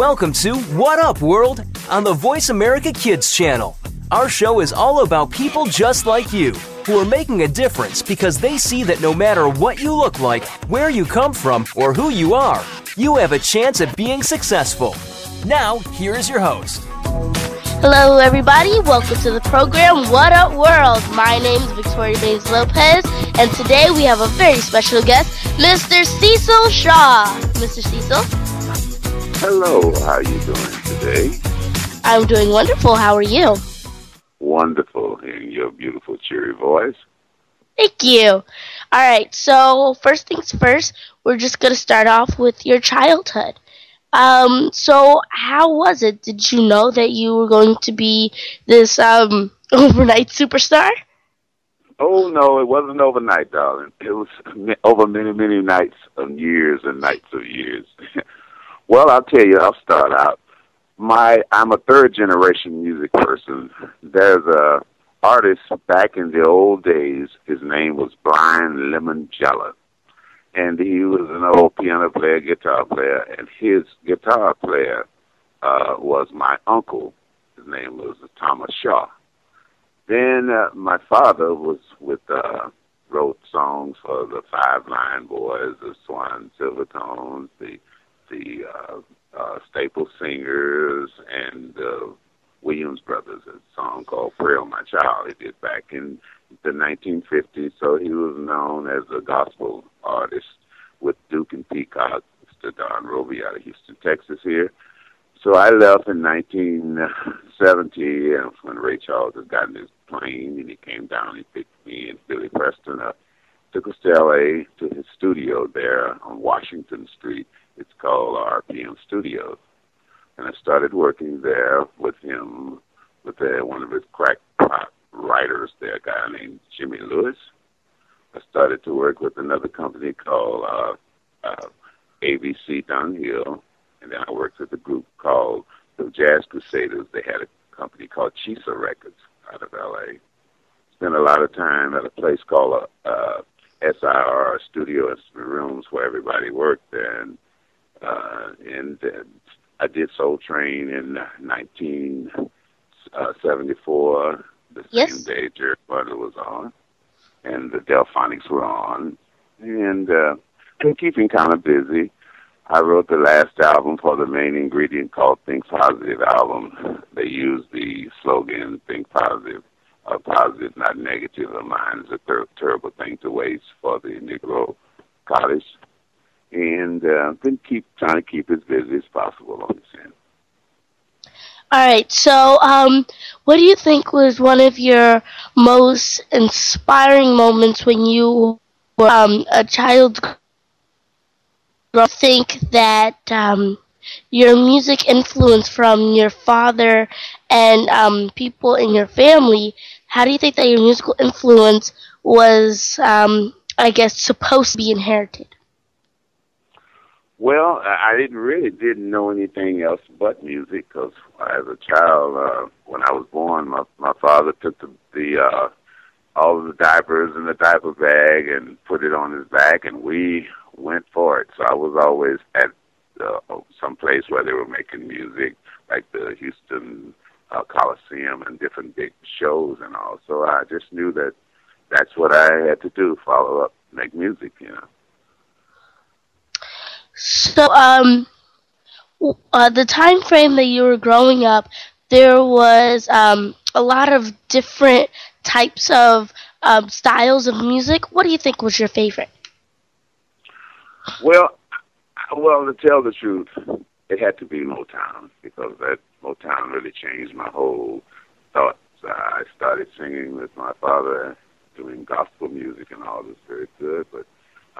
Welcome to What Up World on the Voice America Kids channel. Our show is all about people just like you who are making a difference because they see that no matter what you look like, where you come from, or who you are, you have a chance at being successful. Now, here is your host. Hello, everybody. Welcome to the program What Up World. My name is Victoria Mays Lopez, and today we have a very special guest, Mr. Cecil Shaw. Mr. Cecil? Hello, how are you doing today? I'm doing wonderful. How are you? Wonderful hearing your beautiful, cheery voice. Thank you. All right, so first things first, we're just going to start off with your childhood. Um, so how was it? Did you know that you were going to be this um overnight superstar? Oh no, it wasn't overnight, darling. It was over many, many nights of years and nights of years. well, I'll tell you. I'll start out. My I'm a third generation music person. There's a artist back in the old days. His name was Blind Lemon Jefferson, and he was an old piano player, guitar player, and his guitar player uh, was my uncle. His name was Thomas Shaw. Then uh, my father was with uh, wrote songs for the Five Blind Boys, the Swan Silvertones, the the uh, uh, Staple Singers, and uh, Williams Brothers. A song called "Pray on My Child." He did back in the 1950s, so he was known as a gospel artist with Duke and Peacock, Mr. Don Robey out of Houston, Texas here. So I left in 1970 and when Ray Charles had gotten his plane and he came down, he picked me and Billy Preston up, took us to LA to his studio there on Washington Street. It's called RPM Studios. And I started working there with him, with uh, one of his crackpot writers there, a guy named Jimmy Lewis. I started to work with another company called uh, uh, ABC Dunhill, and then I worked with a group called the Jazz Crusaders. They had a company called Chisa Records out of LA. Spent a lot of time at a place called uh, uh, SIR Studio and Rooms where everybody worked, there. and uh, and uh, I did Soul Train in 1974, uh, the Yes. same day Jerry Butler was on and the Delfonics were on, and uh, been keeping kind of busy. I wrote the last album for the main ingredient called Think Positive album. They use the slogan Think Positive, uh, positive, not negative. A mind is a ter- terrible thing to waste for the Negro College. And uh, been keep trying to keep as busy as possible on this end. All right, so um, what do you think was one of your most inspiring moments when you were um, a child? Do think that um, your music influence from your father and um, people in your family? How do you think that your musical influence was, um, I guess, supposed to be inherited? Well, I didn't really didn't know anything else but music because as a child, uh, when I was born, my my father took the the uh, all of the diapers in the diaper bag and put it on his back, and we went for it. So I was always at uh, some place where they were making music, like the Houston uh, Coliseum and different big shows and all. So I just knew that that's what I had to do: follow up, make music, you know. So, um, uh, the time frame that you were growing up, there was um, a lot of different types of um, styles of music. What do you think was your favorite? Well, well, to tell the truth, it had to be Motown because that Motown really changed my whole thoughts. I started singing with my father, doing gospel music and all this very good, but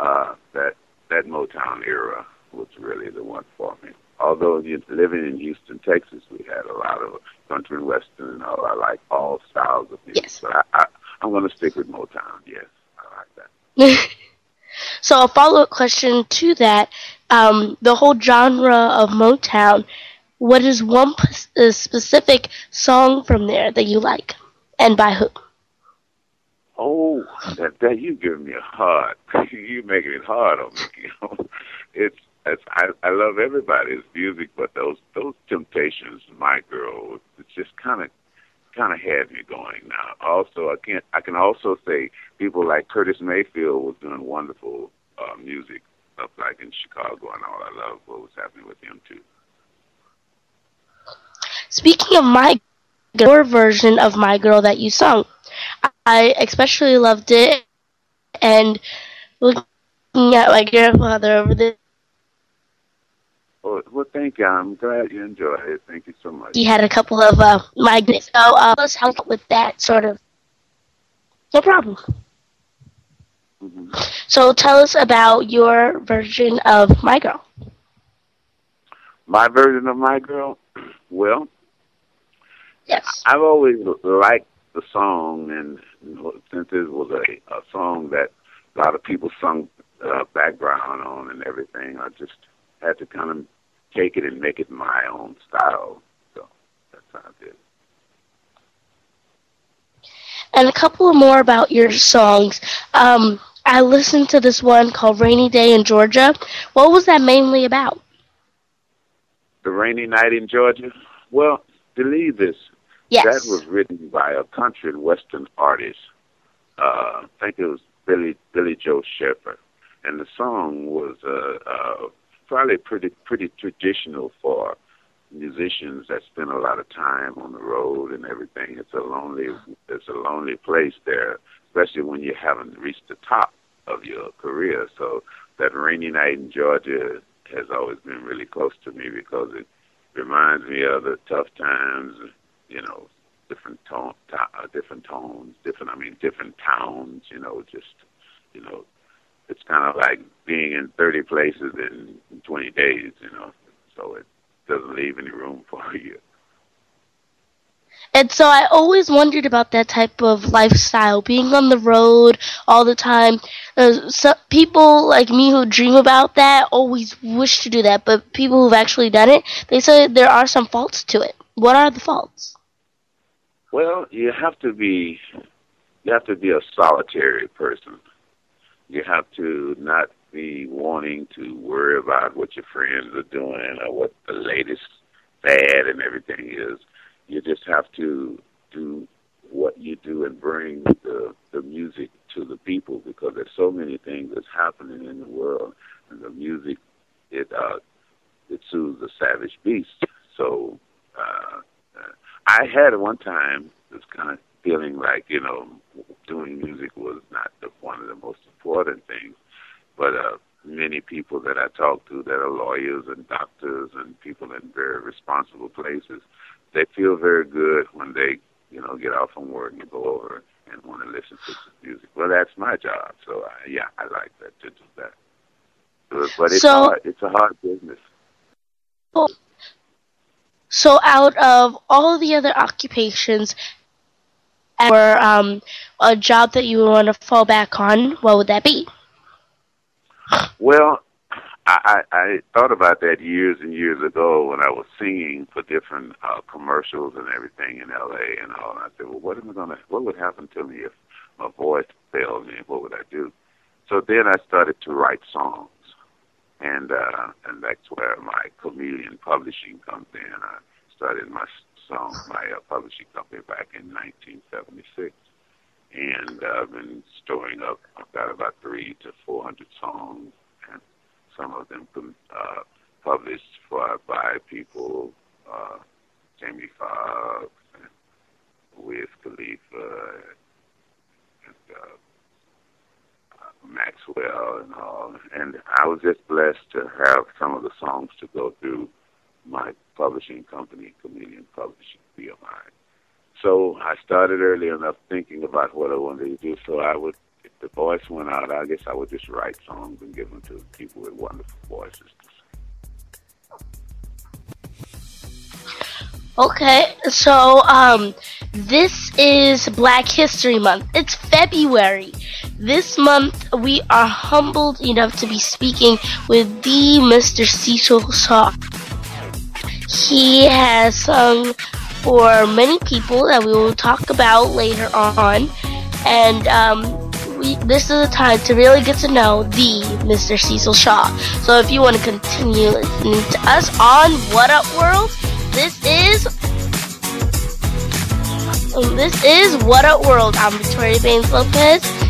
uh, that that Motown era was really the one for me. Although living in Houston, Texas, we had a lot of country and western and all. I like all styles of music, Yes. but I, I, I'm going to stick with Motown. Yes, I like that. so, a follow up question to that um, the whole genre of Motown, what is one p- uh, specific song from there that you like, and by who? Oh, that that you giving me a hard. you making it hard on me. You know, it's That's, I I love everybody's music, but those those Temptations, my girl, it's just kind of kind of had me going. Now, also I can't I can also say people like Curtis Mayfield was doing wonderful uh, music up like in Chicago and all. I love what was happening with him too. Speaking of my your version of My Girl that you sung, I especially loved it, and looking at my grandfather over there. Well, well, thank you. I'm glad you enjoyed it. Thank you so much. He had a couple of uh, magnets. So uh, let's help with that sort of. No problem. Mm-hmm. So tell us about your version of My Girl. My version of My Girl? Well, Yes. I've always liked the song, and since it was a, a song that a lot of people sung uh, background on and everything, I just had to kind of take it and make it my own style. So that's how I did. And a couple more about your songs. Um, I listened to this one called Rainy Day in Georgia. What was that mainly about? The Rainy Night in Georgia? Well, believe this, Yes. That was written by a country and western artist. Uh, I think it was Billy Billy Joe Shepherd, and the song was uh, uh, probably pretty pretty traditional for musicians that spend a lot of time on the road and everything. It's a lonely it's a lonely place there, especially when you haven't reached the top of your career. So that rainy night in Georgia has always been really close to me because it reminds me of the tough times you know, different tone, to, uh, different tones, different. I mean, different towns. You know, just you know, it's kind of like being in 30 places in 20 days. You know, so it doesn't leave any room for you. And so I always wondered about that type of lifestyle, being on the road all the time. Uh, people like me who dream about that always wish to do that, but people who've actually done it, they say there are some faults to it. What are the faults? Well, you have to be you have to be a solitary person. You have to not be wanting to worry about what your friends are doing or what the latest fad and everything is. You just have to do what you do and bring the the music to the people because there's so many things that's happening in the world and the music it uh it soothes the savage beast. So uh I had at one time this kind of feeling like you know doing music was not the, one of the most important things, but uh, many people that I talk to that are lawyers and doctors and people in very responsible places, they feel very good when they you know get off from work and go over and want to listen to some music. Well, that's my job, so I, yeah, I like that to do that. But it's So- hard. It's a hard business. So out of all the other occupations or um, a job that you would want to fall back on, what would that be? Well, I, I, thought about that years and years ago when I was singing for different uh, commercials and everything in L.A. and all. And I said, well, what am I gonna? What would happen to me if my voice failed me? What would I do? So then I started to write songs, and uh, and that's where my Chameleon Publishing comes in. I started my song, my uh, publishing company back in 1976 and uh, I've been storing up. I've got about three to four hundred songs, and some of them uh, published for by people, uh, Jamie Foxx and Wiz Khalifa and uh, Maxwell and all. And I was just blessed to have some of the songs to go through my publishing company, Chameleon Publishing, BMI. So I started early enough thinking about what I wanted to do. So I would, if the voice went out, I guess I would just write songs and give them to people with wonderful voices. Okay, so um, this is Black History Month. It's February. This month, we are humbled enough to be speaking with the Mr. Cecil Shaw. He has sung for many people that we will talk about later on, and um, we, this is a time to really get to know the Mr. Cecil Shaw. So if you want to continue listening to us on What Up World, this is this is What Up World. I'm Victoria Baines Lopez.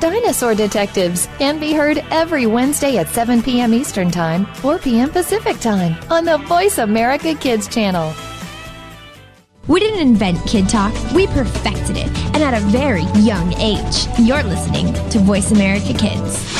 Dinosaur Detectives can be heard every Wednesday at 7 p.m. Eastern Time, 4 p.m. Pacific Time on the Voice America Kids channel. We didn't invent Kid Talk, we perfected it, and at a very young age. You're listening to Voice America Kids.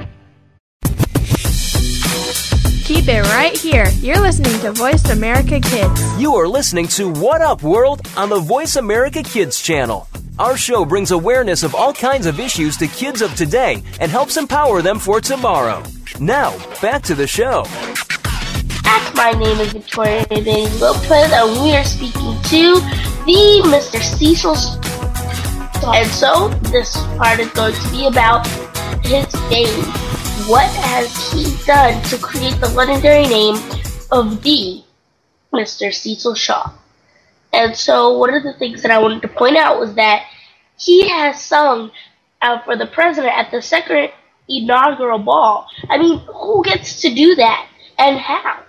Keep it right here. You're listening to Voice America Kids. You are listening to What Up World on the Voice America Kids channel. Our show brings awareness of all kinds of issues to kids of today and helps empower them for tomorrow. Now, back to the show. My name is Victoria Baines Lopez, and we are speaking to the Mr. Cecil. And so, this part is going to be about his name what has he done to create the legendary name of the Mr. Cecil Shaw? And so one of the things that I wanted to point out was that he has sung for the president at the second inaugural ball. I mean, who gets to do that and how?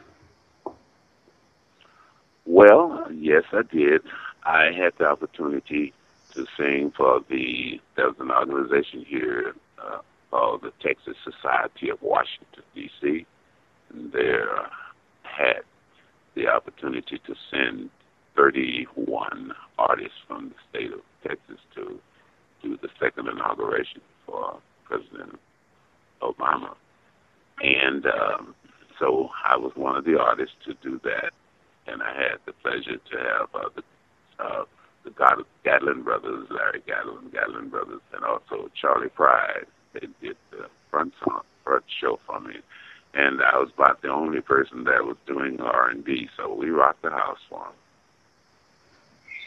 Well, yes, I did. I had the opportunity to sing for the, there was an organization here uh, called the Texas Society of Washington, D.C. And there uh, had the opportunity to send 31 artists from the state of Texas to do the second inauguration for President Obama. And um, so I was one of the artists to do that. And I had the pleasure to have uh, the, uh, the Gatlin brothers, Larry Gatlin, Gatlin brothers, and also Charley Pride they did the front song, front show for me, and I was about the only person that was doing R and B. So we rocked the house for him.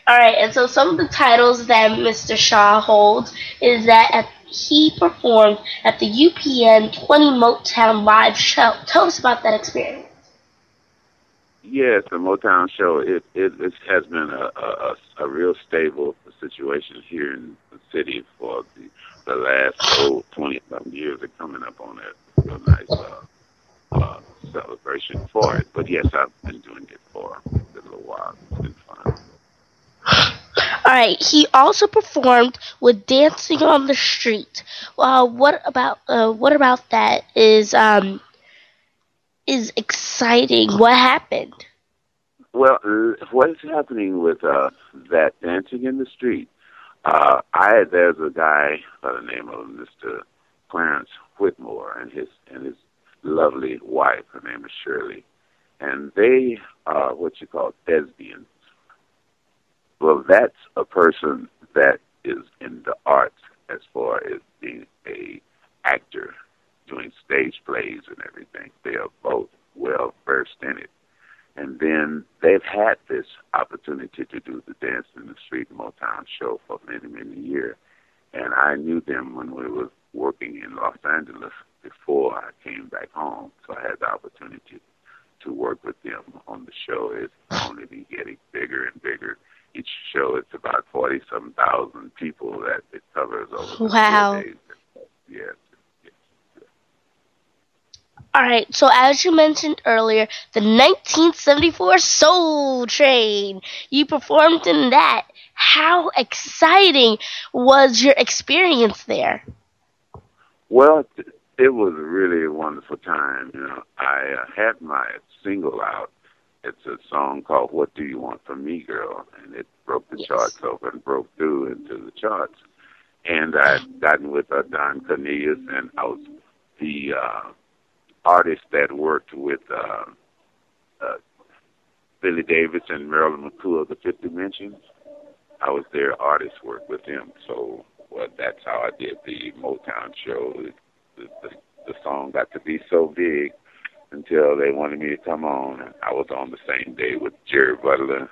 All right, and so some of the titles that Mr. Shaw holds is that at, he performed at the UPN 20 Motown live show. Tell us about that experience. Yes, the Motown show. It it, it has been a, a a real stable situation here in the city for the the last oh, 20 something years are coming up on that a nice uh, uh, celebration for it. But yes, I've been doing it for a little while. It's been fun. All right. He also performed with Dancing on the Street. Uh, what about uh, what about that is um, is exciting? What happened? Well, uh, what is happening with uh, that Dancing in the Street uh, I there's a guy by the name of Mr. Clarence Whitmore and his and his lovely wife. Her name is Shirley, and they are what you call thespians. Well, that's a person that is in the arts as far as being a actor, doing stage plays and everything. They are both well versed in it. And then they've had this opportunity to do the Dance in the Street Motown show for many, many years. And I knew them when we were working in Los Angeles before I came back home. So I had the opportunity to work with them on the show. It's only been getting bigger and bigger. Each show, it's about 40 some thousand people that it covers over wow. four days. Yes. All right, so as you mentioned earlier, the 1974 Soul Train, you performed in that. How exciting was your experience there? Well, it was really a wonderful time. You know, I uh, had my single out. It's a song called "What Do You Want from Me, Girl," and it broke the yes. charts over and broke through into the charts. And I'd gotten with uh, Don Cornelius, and I was the uh, artist that worked with uh, uh, Billy Davis and Marilyn McCoo of the Fifth Dimensions. I was their artist work with them, so well, that's how I did the Motown show. The, the, the song got to be so big until they wanted me to come on. I was on the same day with Jerry Butler.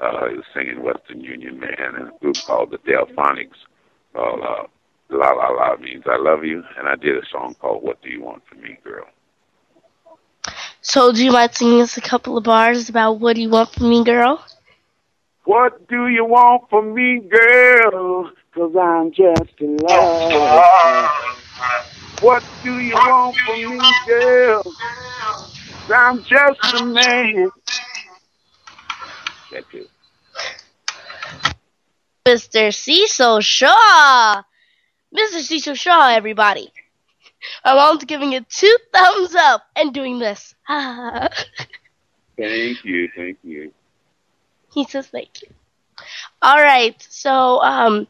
Uh, he was singing Western Union Man and a group called the Delfonics. Called uh, La La La means I love you, and I did a song called What Do You Want from Me, Girl. Do you mind singing us a couple of bars about what do you want from me, girl? What do you want from me, girl? Cause I'm just in love. What do you want from me, girl? Cause I'm just a man. That's it. Mr. Cecil Shaw. Mr. Cecil Shaw, everybody. I'm giving it two thumbs up and doing this. thank you, thank you. He says thank you. All right, so um,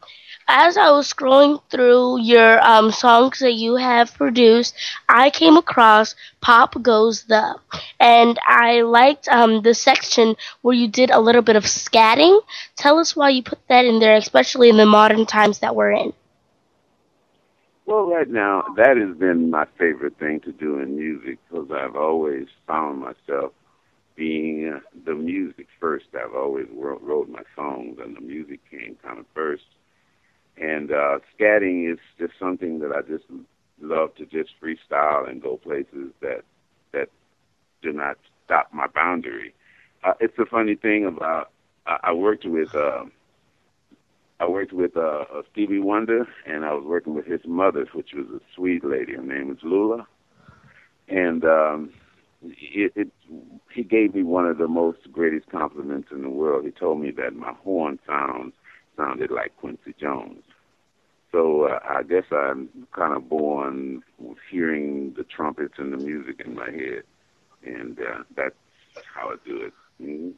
as I was scrolling through your um, songs that you have produced, I came across "Pop Goes the," and I liked um, the section where you did a little bit of scatting. Tell us why you put that in there, especially in the modern times that we're in. Well, right now, that has been my favorite thing to do in music because I've always found myself being uh, the music first. I've always wrote, my songs, and the music came kind of first. And uh, scatting is just something that I just love to just freestyle and go places that that do not stop my boundary. Uh, it's a funny thing about I, I worked with. Uh, I worked with uh, uh, Stevie Wonder, and I was working with his mother, which was a sweet lady. Her name was Lula, and um, it, it, he gave me one of the most greatest compliments in the world. He told me that my horn sound sounded like Quincy Jones. So uh, I guess I'm kind of born hearing the trumpets and the music in my head, and uh, that's how I do it. Mm-hmm.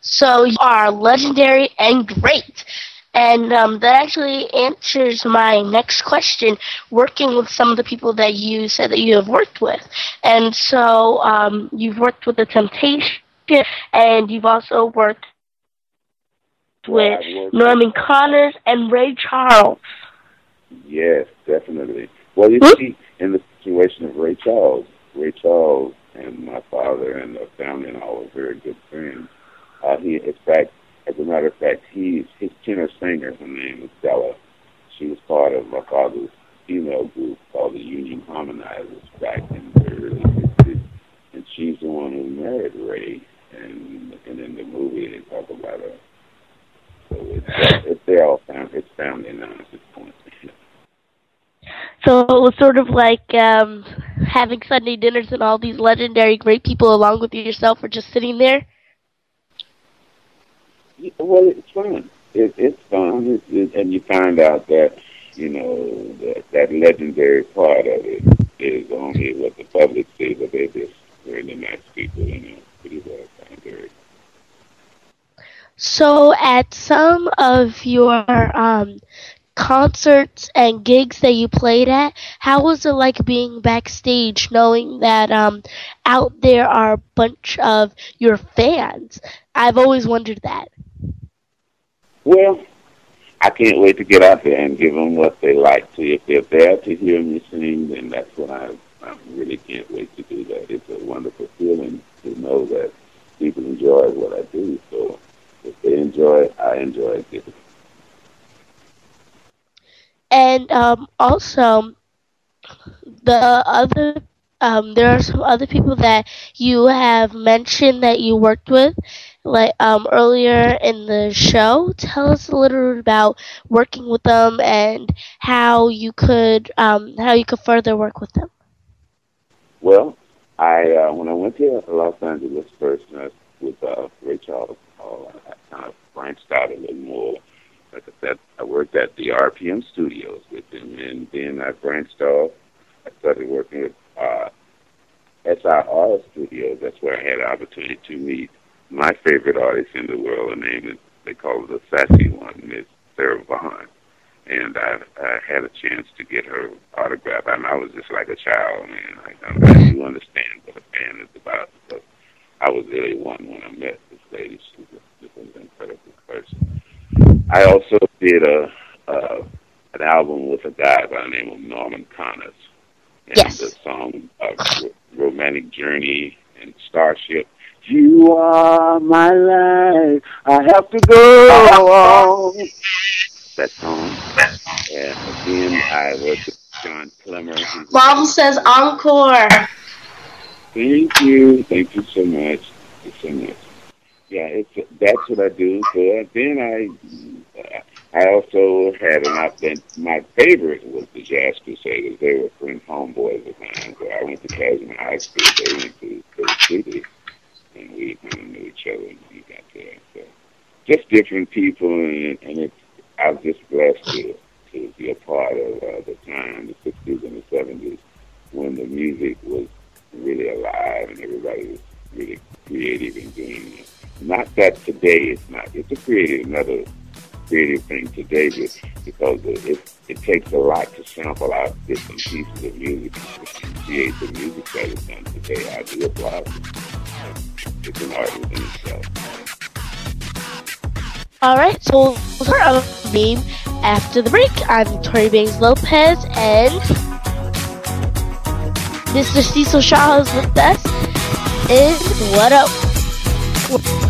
So you are legendary and great. And um, that actually answers my next question, working with some of the people that you said that you have worked with. And so um, you've worked with The Temptation, and you've also worked with Norman Connors and Ray Charles. Yes, definitely. Well, you see, in the situation of Ray Charles, Ray Charles and my father and the family and all were very good friends. Uh, he, in fact, as a matter of fact, he's his tenor singer. Her name is Stella. She was part of father's female group called the Union Harmonizers back in the early 60s, and she's the one who married Ray. And and in the movie, they talk about her. So it's it's they're all family. It's family now at this point. So it was sort of like um, having Sunday dinners and all these legendary great people along with yourself were just sitting there. Well, it's fun. It, it's fun, it, and you find out that you know that that legendary part of it is only what the public sees, but they're just really nice people, you know, pretty well very. So, at some of your um, concerts and gigs that you played at, how was it like being backstage knowing that um, out there are a bunch of your fans? I've always wondered that. Well, I can't wait to get out there and give them what they like. To if they're there to hear me sing, then that's what I, I really can't wait to do that. It's a wonderful feeling to know that people enjoy what I do. So if they enjoy I enjoy it. And um, also, the other um, there are some other people that you have mentioned that you worked with, like um, earlier in the show. Tell us a little bit about working with them and how you could um, how you could further work with them. Well, I uh, when I went to Los Angeles first uh, with uh, Ray I kind of branched out a little more. Like I said, I worked at the RPM Studios with them, and then I branched off. I started working with uh, SIR Studios. That's where I had an opportunity to meet my favorite artist in the world. Her name is they call her the sassy one, Miss Sarah Vaughan. And I, I had a chance to get her autograph. I, mean, I was just like a child, man. I, I do understand what a fan is about. But I was really one when I met this lady. She was just an incredible person. I also did a uh, an album with a guy by the name of Norman Connors. And yes. the song uh, Romantic Journey and Starship. You are my life. I have to go on. That song. And again, I with John Klemmer. Mom says encore. Thank you. Thank you so much. Thank you so much. Yeah, it's that's what I do. So then I I also had an option. My favorite was the Jazz Crusaders. They were friend homeboys of mine. So I went to Kashmere High School. They went to the city, and we kind of knew each other when we got there. So just different people, and, and it's I was just blessed to to be a part of uh, the time, the '60s and the '70s, when the music was really alive and everybody was really creative in doing it. Not that today it's not. It's a creative, another creative thing today because it, it takes a lot to sample out different pieces of music and create the music that is done today. I do applaud it. It's an art within itself. All right, so we'll start our name after the break. I'm Tori Bangs Lopez, and Mr. Cecil Shaw is with us. And what up?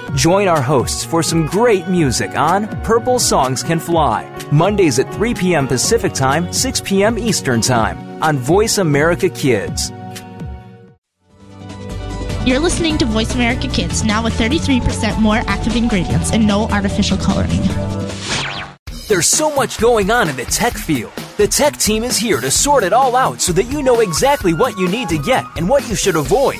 Join our hosts for some great music on Purple Songs Can Fly, Mondays at 3 p.m. Pacific Time, 6 p.m. Eastern Time on Voice America Kids. You're listening to Voice America Kids, now with 33% more active ingredients and no artificial coloring. There's so much going on in the tech field. The tech team is here to sort it all out so that you know exactly what you need to get and what you should avoid.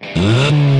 Mm-hmm.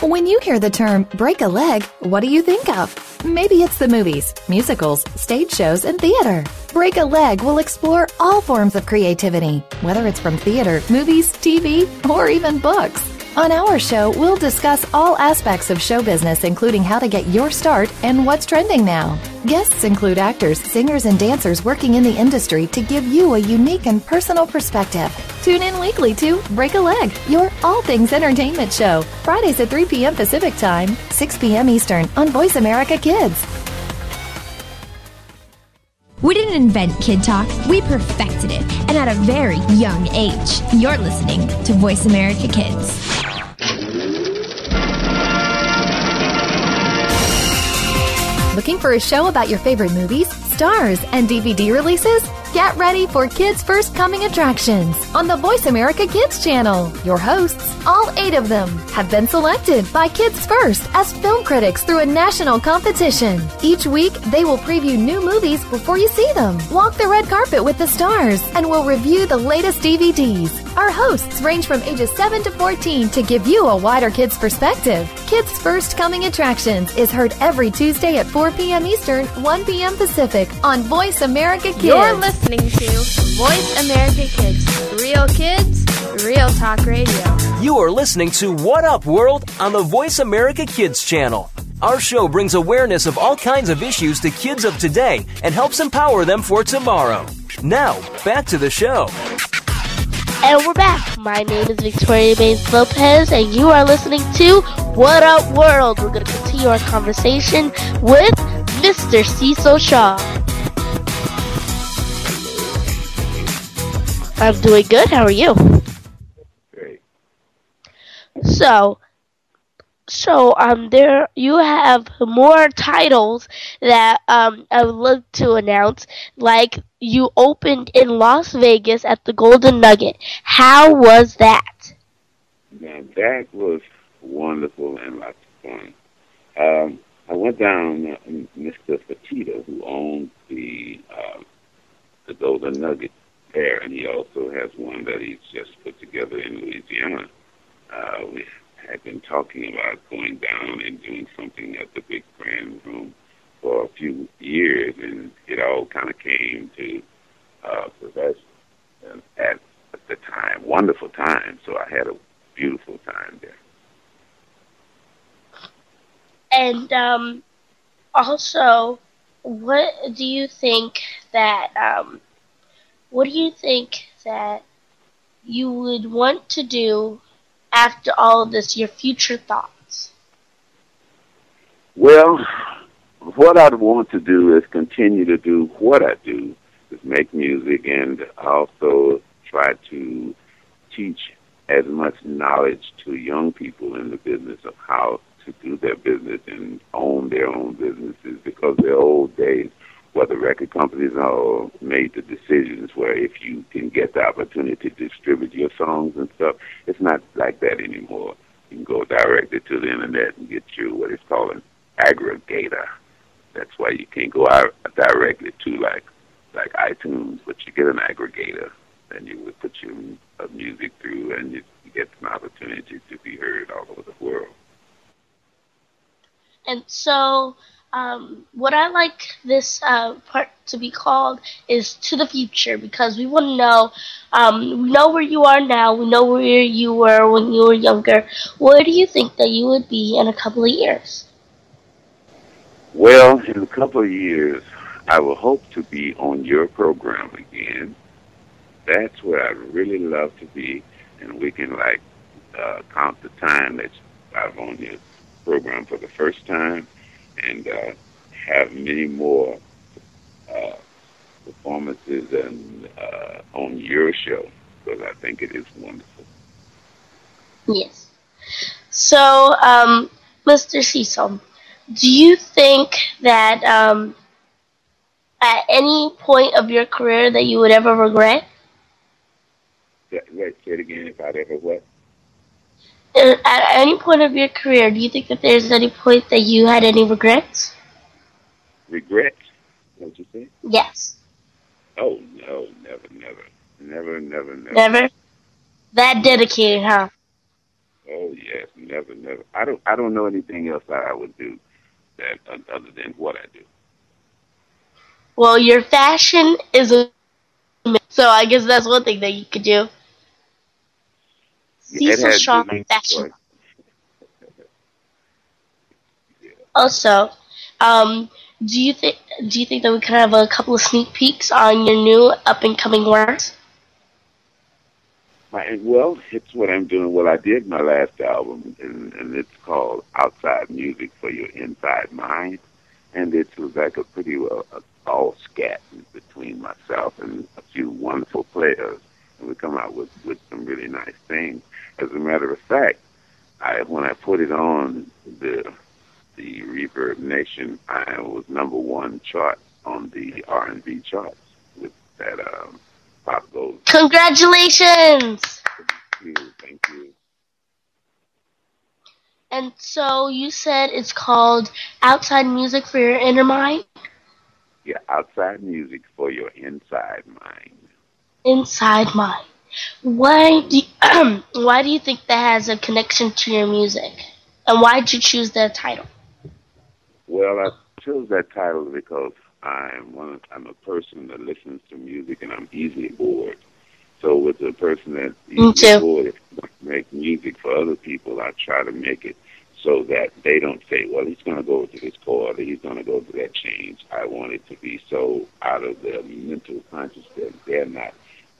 When you hear the term break a leg, what do you think of? Maybe it's the movies, musicals, stage shows, and theater. Break a Leg will explore all forms of creativity, whether it's from theater, movies, TV, or even books. On our show, we'll discuss all aspects of show business, including how to get your start and what's trending now. Guests include actors, singers, and dancers working in the industry to give you a unique and personal perspective. Tune in weekly to Break a Leg, your all things entertainment show, Fridays at 3 p.m. Pacific Time, 6 p.m. Eastern on Voice America Kids. We didn't invent Kid Talk, we perfected it, and at a very young age. You're listening to Voice America Kids. Looking for a show about your favorite movies, stars, and DVD releases? Get ready for Kids First Coming Attractions on the Voice America Kids channel. Your hosts, all eight of them, have been selected by Kids First as film critics through a national competition. Each week, they will preview new movies before you see them, walk the red carpet with the stars, and will review the latest DVDs. Our hosts range from ages 7 to 14 to give you a wider kids perspective. Kids First Coming Attractions is heard every Tuesday at 4 p.m. Eastern, 1 p.m. Pacific on Voice America Kids. You're listening to Voice America Kids. Real kids, real talk radio. You are listening to What Up World on the Voice America Kids channel. Our show brings awareness of all kinds of issues to kids of today and helps empower them for tomorrow. Now, back to the show. And we're back. My name is Victoria Baines Lopez, and you are listening to What Up World. We're going to continue our conversation with Mr. Cecil Shaw. I'm doing good. How are you? Great. So, so um, there you have more titles that um I would love to announce. Like you opened in Las Vegas at the Golden Nugget. How was that? Now that was wonderful and lots of fun. Um, I went down, uh, Mr. Fertitta, who owns the uh, the Golden Nugget there, and he also has one that he's just put together in Louisiana. Uh, we had been talking about going down and doing something at the Big Grand Room for a few years, and it all kind of came to uh, fruition and at, at the time. Wonderful time. So I had a beautiful time there. And um, also, what do you think that um, what do you think that you would want to do after all of this? Your future thoughts. Well, what I'd want to do is continue to do what I do, is make music and also try to teach as much knowledge to young people in the business of how to do their business and own their own businesses because the old days where the record companies all made the decisions where if you can get the opportunity to distribute your songs and stuff, it's not like that anymore. You can go directly to the internet and get you what is called an aggregator. That's why you can't go out directly to like like iTunes, but you get an aggregator, and you would put your uh, music through, and you, you get an opportunity to be heard all over the world. And so, um, what I like this uh, part to be called is to the future because we want to know. Um, we know where you are now. We know where you were when you were younger. Where do you think that you would be in a couple of years? Well, in a couple of years, I will hope to be on your program again. That's where I'd really love to be, and we can like uh, count the time that I've on your program for the first time, and uh, have many more uh, performances and uh, on your show because I think it is wonderful. Yes. So, um, Mr. Cecil, do you think that um, at any point of your career that you would ever regret? Yeah, wait, say it again. If I'd ever what? Uh, At any point of your career, do you think that there's any point that you had any regrets? Regrets? What you say? Yes. Oh no, never, never, never, never, never. Never. That dedicated, huh? Oh yes, never, never. I don't, I don't know anything else that I would do that uh, other than what I do. Well, your fashion is a so I guess that's one thing that you could do. Yeah, Cecil Shaw fashion. Also, um, do you think do you think that we could have a couple of sneak peeks on your new up and coming works? My, well, it's what I'm doing. Well, I did my last album, and, and it's called Outside Music for Your Inside Mind, and it's like a pretty well a, all scat between myself and a few wonderful players, and we come out with with some really nice things. As a matter of fact, I when I put it on the the Reverb Nation, I was number one chart on the R&B charts with that um, Pop Goes. Congratulations! Thank you, thank you. And so you said it's called Outside Music for Your Inner Mind, Yeah, outside music for your inside mind. Inside Mind. Why do you, why do you think that has a connection to your music? And why did you choose that title? Well, I chose that title because I'm one. I'm a person that listens to music, and I'm easily bored. So, with a person that's easily bored, if I make music for other people, I try to make it so that they don't say, "Well, he's going to go to this chord, or he's going to go to that change." I want it to be so out of their mental conscious that they're not.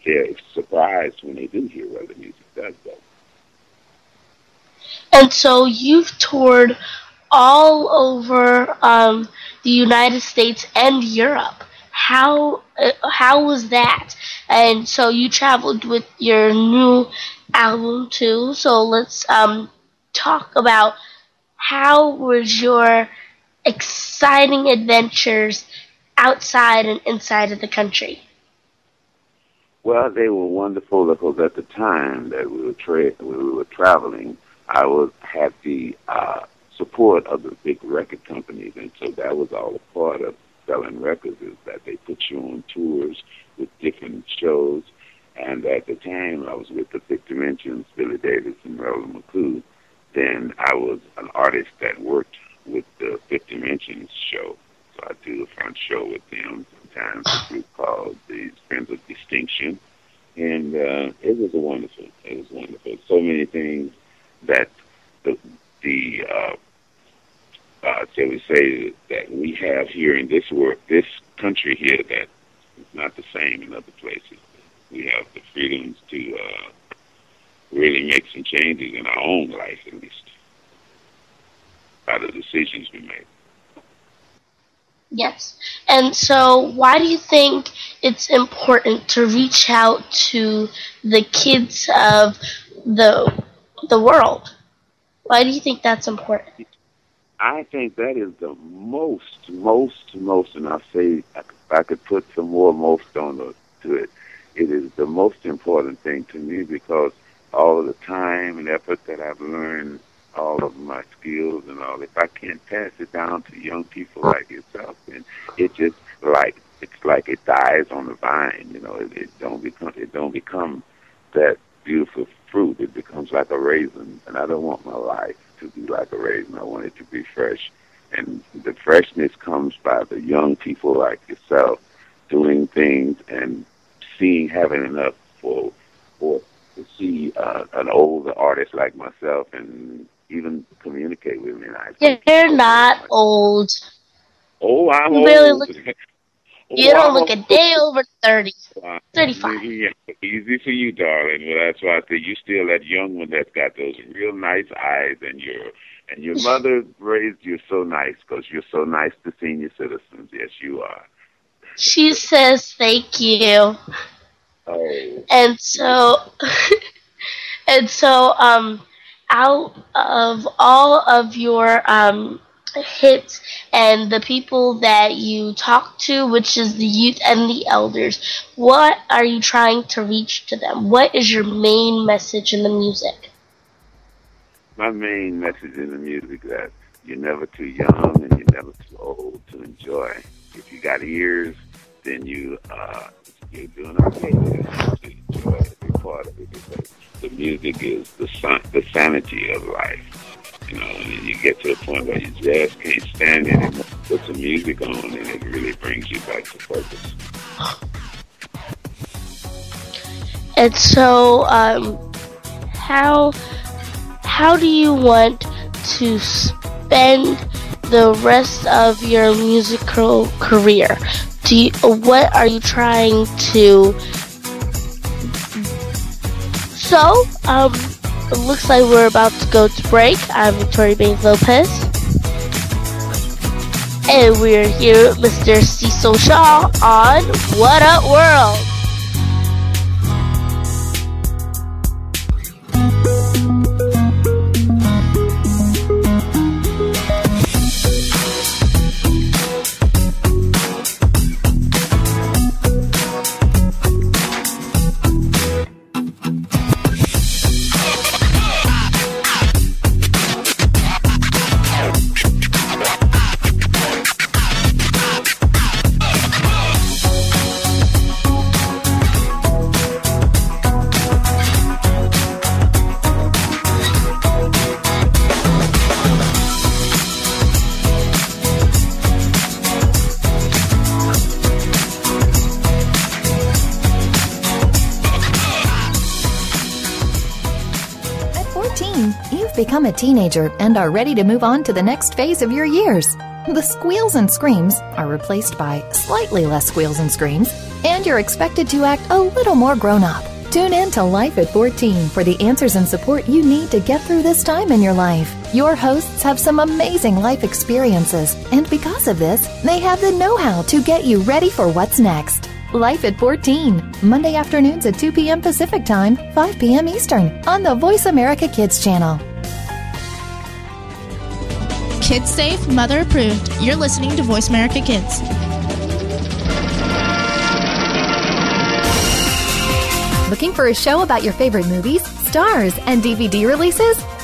They're surprised when they do hear where the music does go. And so you've toured all over um, the United States and Europe. How uh, how was that? And so you traveled with your new album too. So let's um, talk about how was your exciting adventures outside and inside of the country. Well, they were wonderful because at the time that we were tra- we were traveling, I was had the uh, support of the big record companies, and so that was all a part of selling records is that they put you on tours with different shows. And at the time, I was with the Big Dimensions, Billy Davis and Marilyn McCoo. Then I was an artist that worked with the Fifth Dimensions show. So I do the front show with them. Sometimes a group called the Friends of Distinction. And uh, it was a wonderful, it was wonderful. So many things that the, the uh, uh, shall we say, that we have here in this world, this country here, that is not the same in other places. We have the freedoms to uh, really make some changes in our own life, at least, by the decisions we make. Yes. And so, why do you think it's important to reach out to the kids of the the world? Why do you think that's important? I think that is the most, most, most, and I say if I could put some more most on the, to it, it is the most important thing to me because all of the time and effort that I've learned, all of my skills and all, if I can't pass it down to young people like yourself, then it just like it's like it dies on the vine. You know, it, it don't become it don't become that beautiful fruit. It becomes like a raisin, and I don't want my life to be like a raisin. I want it to be fresh, and the freshness comes by the young people like yourself doing things and seeing having enough for for to see uh, an older artist like myself and even communicate with me. And I You're not old. Oh, I'm You barely old. look- You Oh, don't look a day over 30. 35. Yeah, easy for you, darling. Well, that's why I say you still that young one that's got those real nice eyes, and your and your mother raised you so nice because you're so nice to senior citizens. Yes, you are. She says thank you. Oh, And so, and so, um, out of all of your um, hits and the people that you talk to, which is the youth and the elders, what are you trying to reach to them? What is your main message in the music? my main message in the music is that you're never too young and you're never too old to enjoy. If you got ears, then you uh, you're doing okay. To enjoy every part of it the music is the san- the sanity of life. You know, and you get to a point where you just can't stand it anymore. Put some music on, and it really brings you back to focus. And so, um, how how do you want to spend the rest of your musical career? Do you, what are you trying to? So, um, it looks like we're about to go to break. I'm Victoria Baines Lopez. And we're here with Mr. Cecil Shaw on What Up World. Become a teenager and are ready to move on to the next phase of your years. The squeals and screams are replaced by slightly less squeals and screams, and you're expected to act a little more grown up. Tune in to Life at 14 for the answers and support you need to get through this time in your life. Your hosts have some amazing life experiences, and because of this, they have the know how to get you ready for what's next. Life at 14, Monday afternoons at 2 p.m. Pacific Time, 5 p.m. Eastern, on the Voice America Kids channel. Kids safe, mother approved. You're listening to Voice America Kids. Looking for a show about your favorite movies, stars, and DVD releases?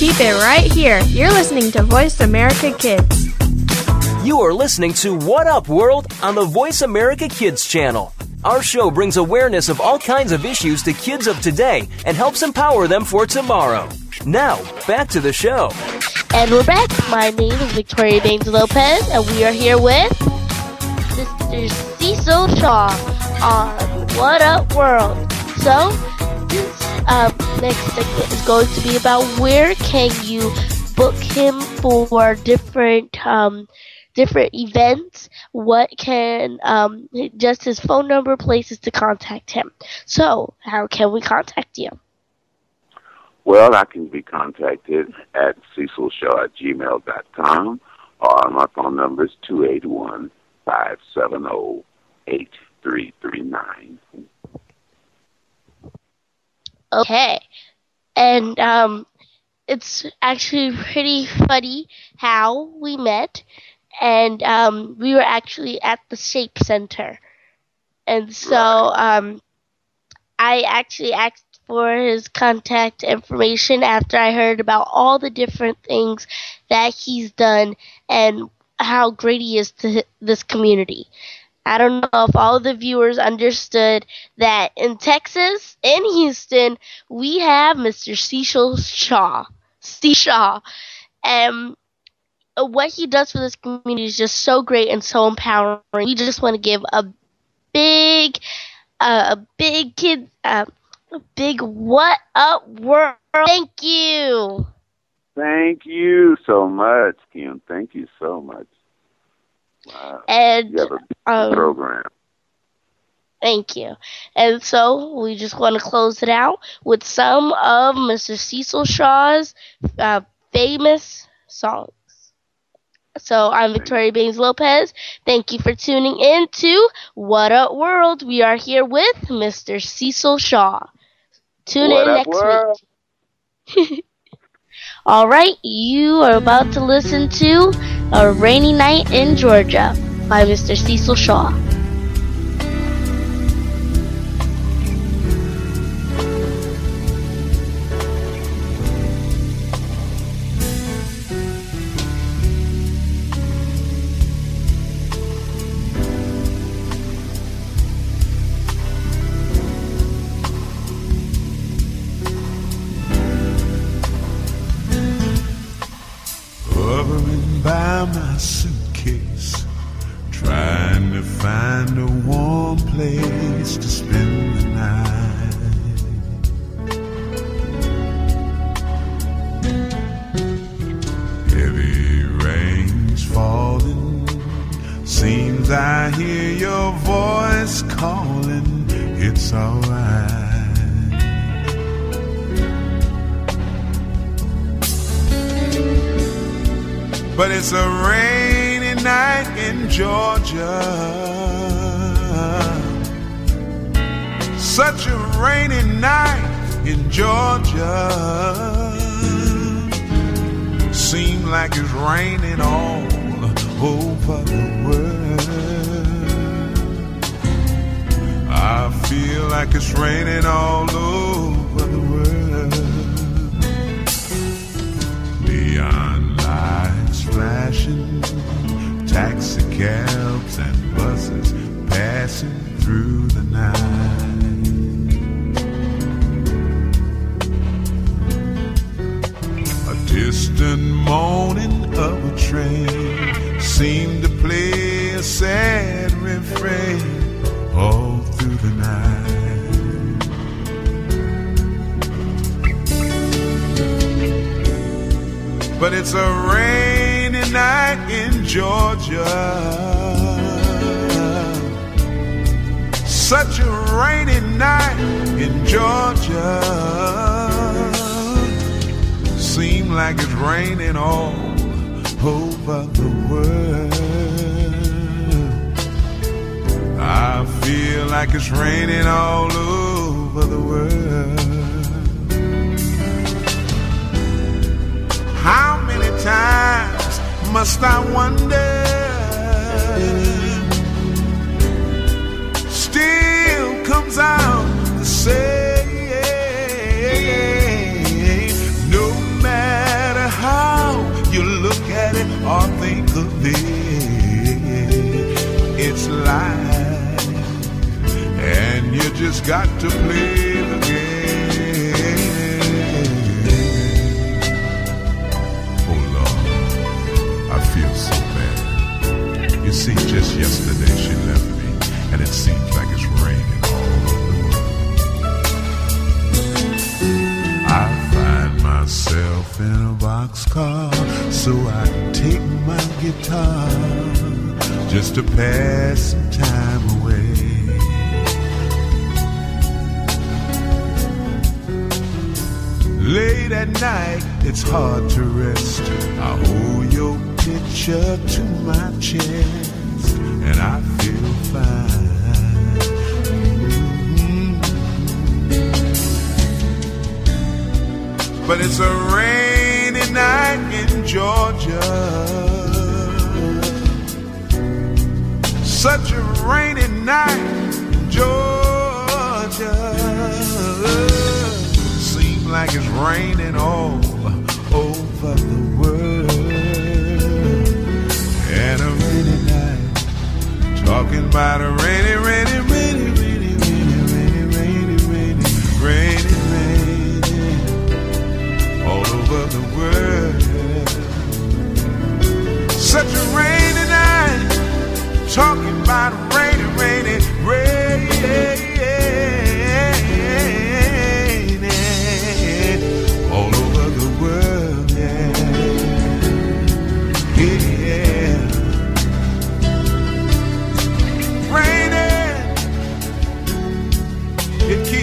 Keep it right here. You're listening to Voice America Kids. You are listening to What Up World on the Voice America Kids channel. Our show brings awareness of all kinds of issues to kids of today and helps empower them for tomorrow. Now, back to the show. And we're back. My name is Victoria Baines Lopez, and we are here with Mr. Cecil Shaw on What Up World. So, this uh, next segment is going to be about where can you book him for different um, different events. What can um, just his phone number, places to contact him. So, how can we contact you? Well, I can be contacted at cecilshaw at gmail dot com, or my phone number is 281 570 8339. Okay. And um, it's actually pretty funny how we met. And um, we were actually at the Shape Center. And so um, I actually asked for his contact information after I heard about all the different things that he's done and how great he is to this community. I don't know if all the viewers understood that in Texas, in Houston, we have Mr. Cecil Shaw. C. Shaw. And what he does for this community is just so great and so empowering. We just want to give a big, uh, a big kid, uh, a big what up world. Thank you. Thank you so much, Kim. Thank you so much. Wow. And You have a um, program. Thank you. And so we just want to close it out with some of Mr. Cecil Shaw's uh, famous songs. So I'm Victoria Baines Lopez. Thank you for tuning in to What Up World. We are here with Mr. Cecil Shaw. Tune What in next world? week. All right, you are about to listen to A Rainy Night in Georgia by Mr. Cecil Shaw. Georgia. Seems like it's raining all over the world. I feel like it's raining all over the world. Neon lights flashing, taxi cabs and buses passing through the night. Distant moaning of a train seemed to play a sad refrain all through the night. but it's a rainy night in Georgia. Such a rainy night in Georgia. Like it's raining all over the world. I feel like it's raining all over the world. How many times must I wonder? Still comes out the same how you look at it or think of it. It's life, and you just got to play the game. Oh Lord, I feel so bad. You see, just yesterday she left me, and it seems like it's raining all over the. I find myself in a boxcar, so I take my guitar just to pass some time away. Late at night, it's hard to rest. I hold your picture to my chest, and I feel fine. But it's a rainy night in Georgia. Such a rainy night in Georgia. Seems like it's raining all over the world. And a rainy night, talking about a rainy, rainy, over the world. Such a rainy night, talking about rainy, rainy, rainy, all over the world. Yeah, yeah. Raining, it keeps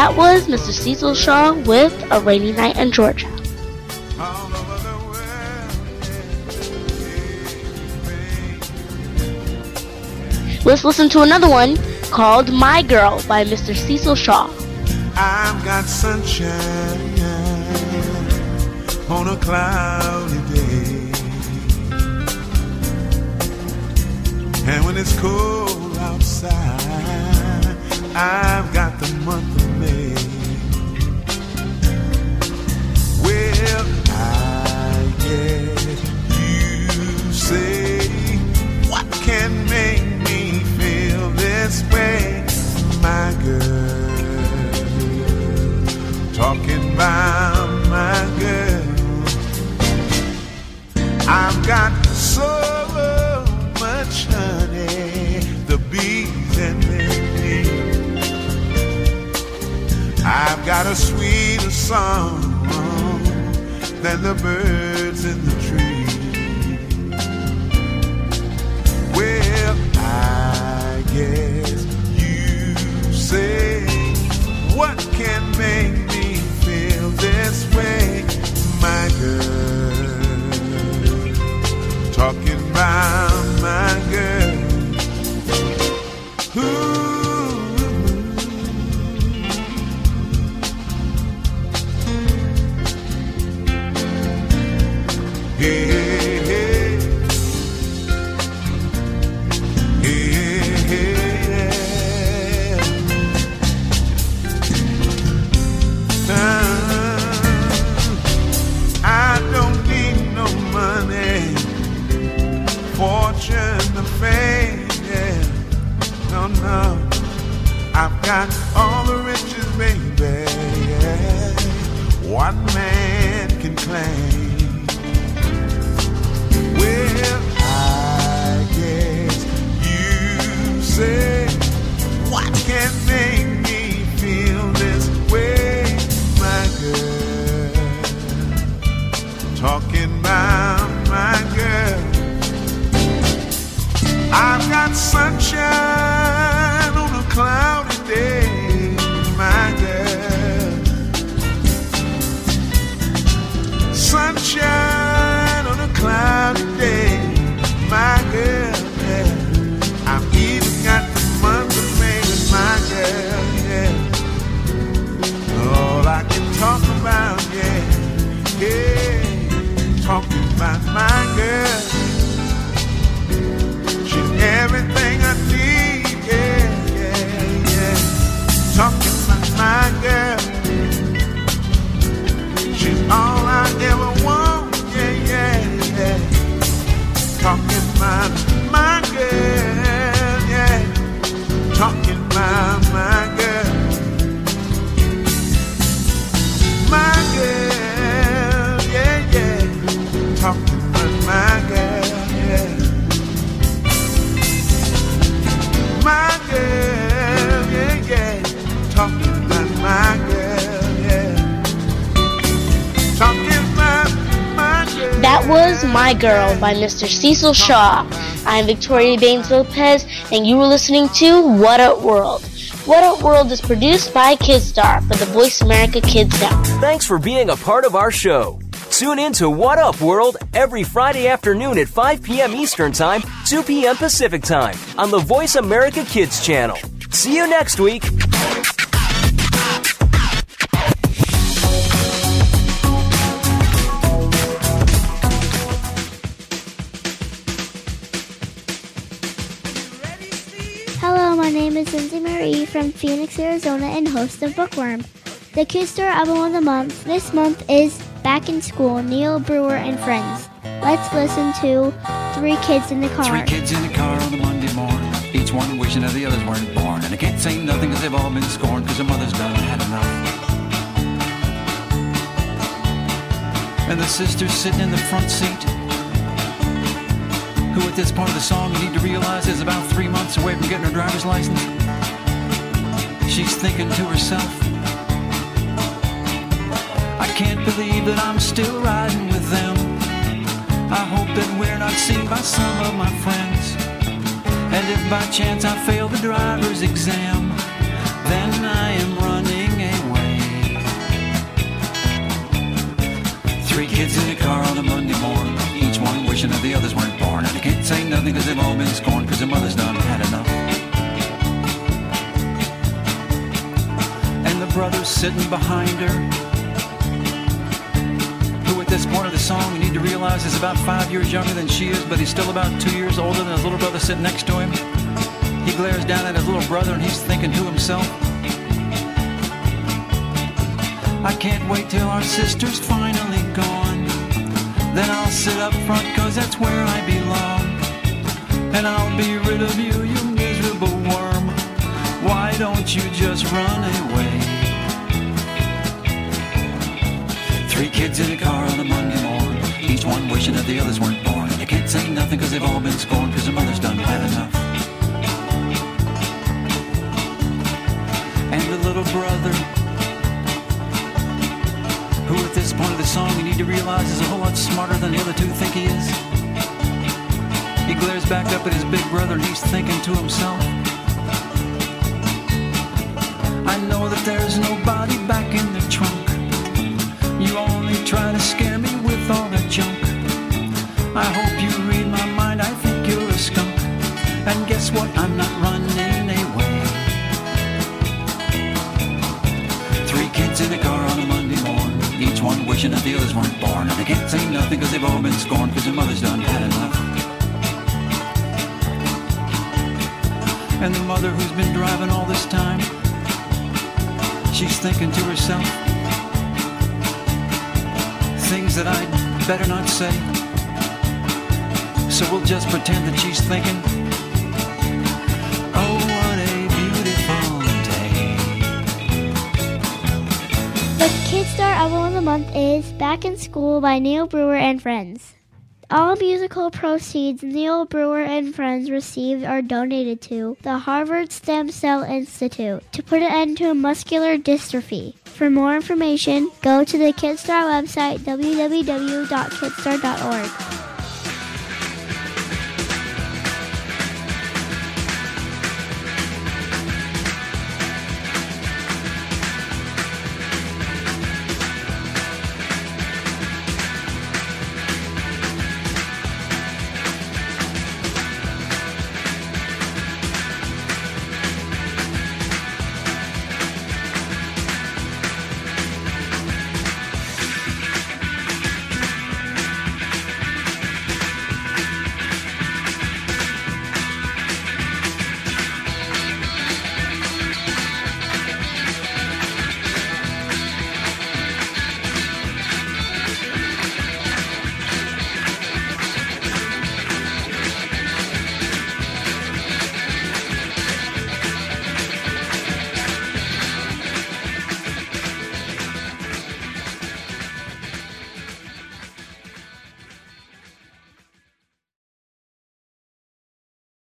That was Mr. Cecil Shaw with A Rainy Night in Georgia. Let's listen to another one called My Girl by Mr. Cecil Shaw. I've got sunshine on a cloudy day. And when it's cold outside, I've got the month got so much honey, the bees and the me I've got a sweeter song than the birds in the tree. Well, I guess you say, what can make me feel this way, my girl? Talking about my girl. Ooh. He My Girl by Mr. Cecil Shaw. I'm Victoria Baines Lopez, and you are listening to What Up World. What Up World is produced by Kidstar for the Voice America Kids Network. Thanks for being a part of our show. Tune in to What Up World every Friday afternoon at 5 p.m. Eastern Time, 2 p.m. Pacific Time on the Voice America Kids channel. See you next week. Is Lindsay Marie from Phoenix, Arizona, and host of Bookworm. The Kidstar Album of the Month this month is Back in School, Neil Brewer and Friends. Let's listen to Three Kids in the Car. Three kids in the car on a Monday morning, each one wishing that the others weren't born. And I can't say nothing because they've all been scorned because their mother's done had enough. And the sister's sitting in the front seat, who at this part of the song you need to realize is about three months away from getting her driver's license. She's thinking to herself, I can't believe that I'm still riding with them. I hope that we're not seen by some of my friends. And if by chance I fail the driver's exam, sitting behind her who at this point of the song you need to realize is about five years younger than she is, but he's still about two years older than his little brother sitting next to him. He glares down at his little brother and he's thinking to himself, I can't wait till our sister's finally gone. Then I'll sit up front cause that's where I belong. And I'll be rid of you, you miserable worm. Why don't you just run away? Three kids in a car on a Monday morning, each one wishing that the others weren't born. They can't say nothing because they've all been scorned because their mother's done had enough. And the little brother, who at this point of the song you need to realize is a whole lot smarter than the other two think he is. He glares back up at his big brother and he's thinking to himself, I know that there's nobody back in the trunk. You only try to scare me with all that junk. I hope you read my mind, I think you're a skunk. And guess what? I'm not running away. Three kids in a car on a Monday morning, each one wishing that the others weren't born. And they can't say nothing because they've all been scorned because their mother's done had enough. And the mother who's been driving all this time, she's thinking to herself, things that I'd better not say. So we'll just pretend that she's thinking, oh, what a beautiful day. The Kids Star Album of the Month is Back in School by Neil Brewer and Friends. All musical proceeds Neil Brewer and Friends received are donated to the Harvard Stem Cell Institute to put an end to muscular dystrophy. For more information, go to the Kidstar website www.kidstar.org.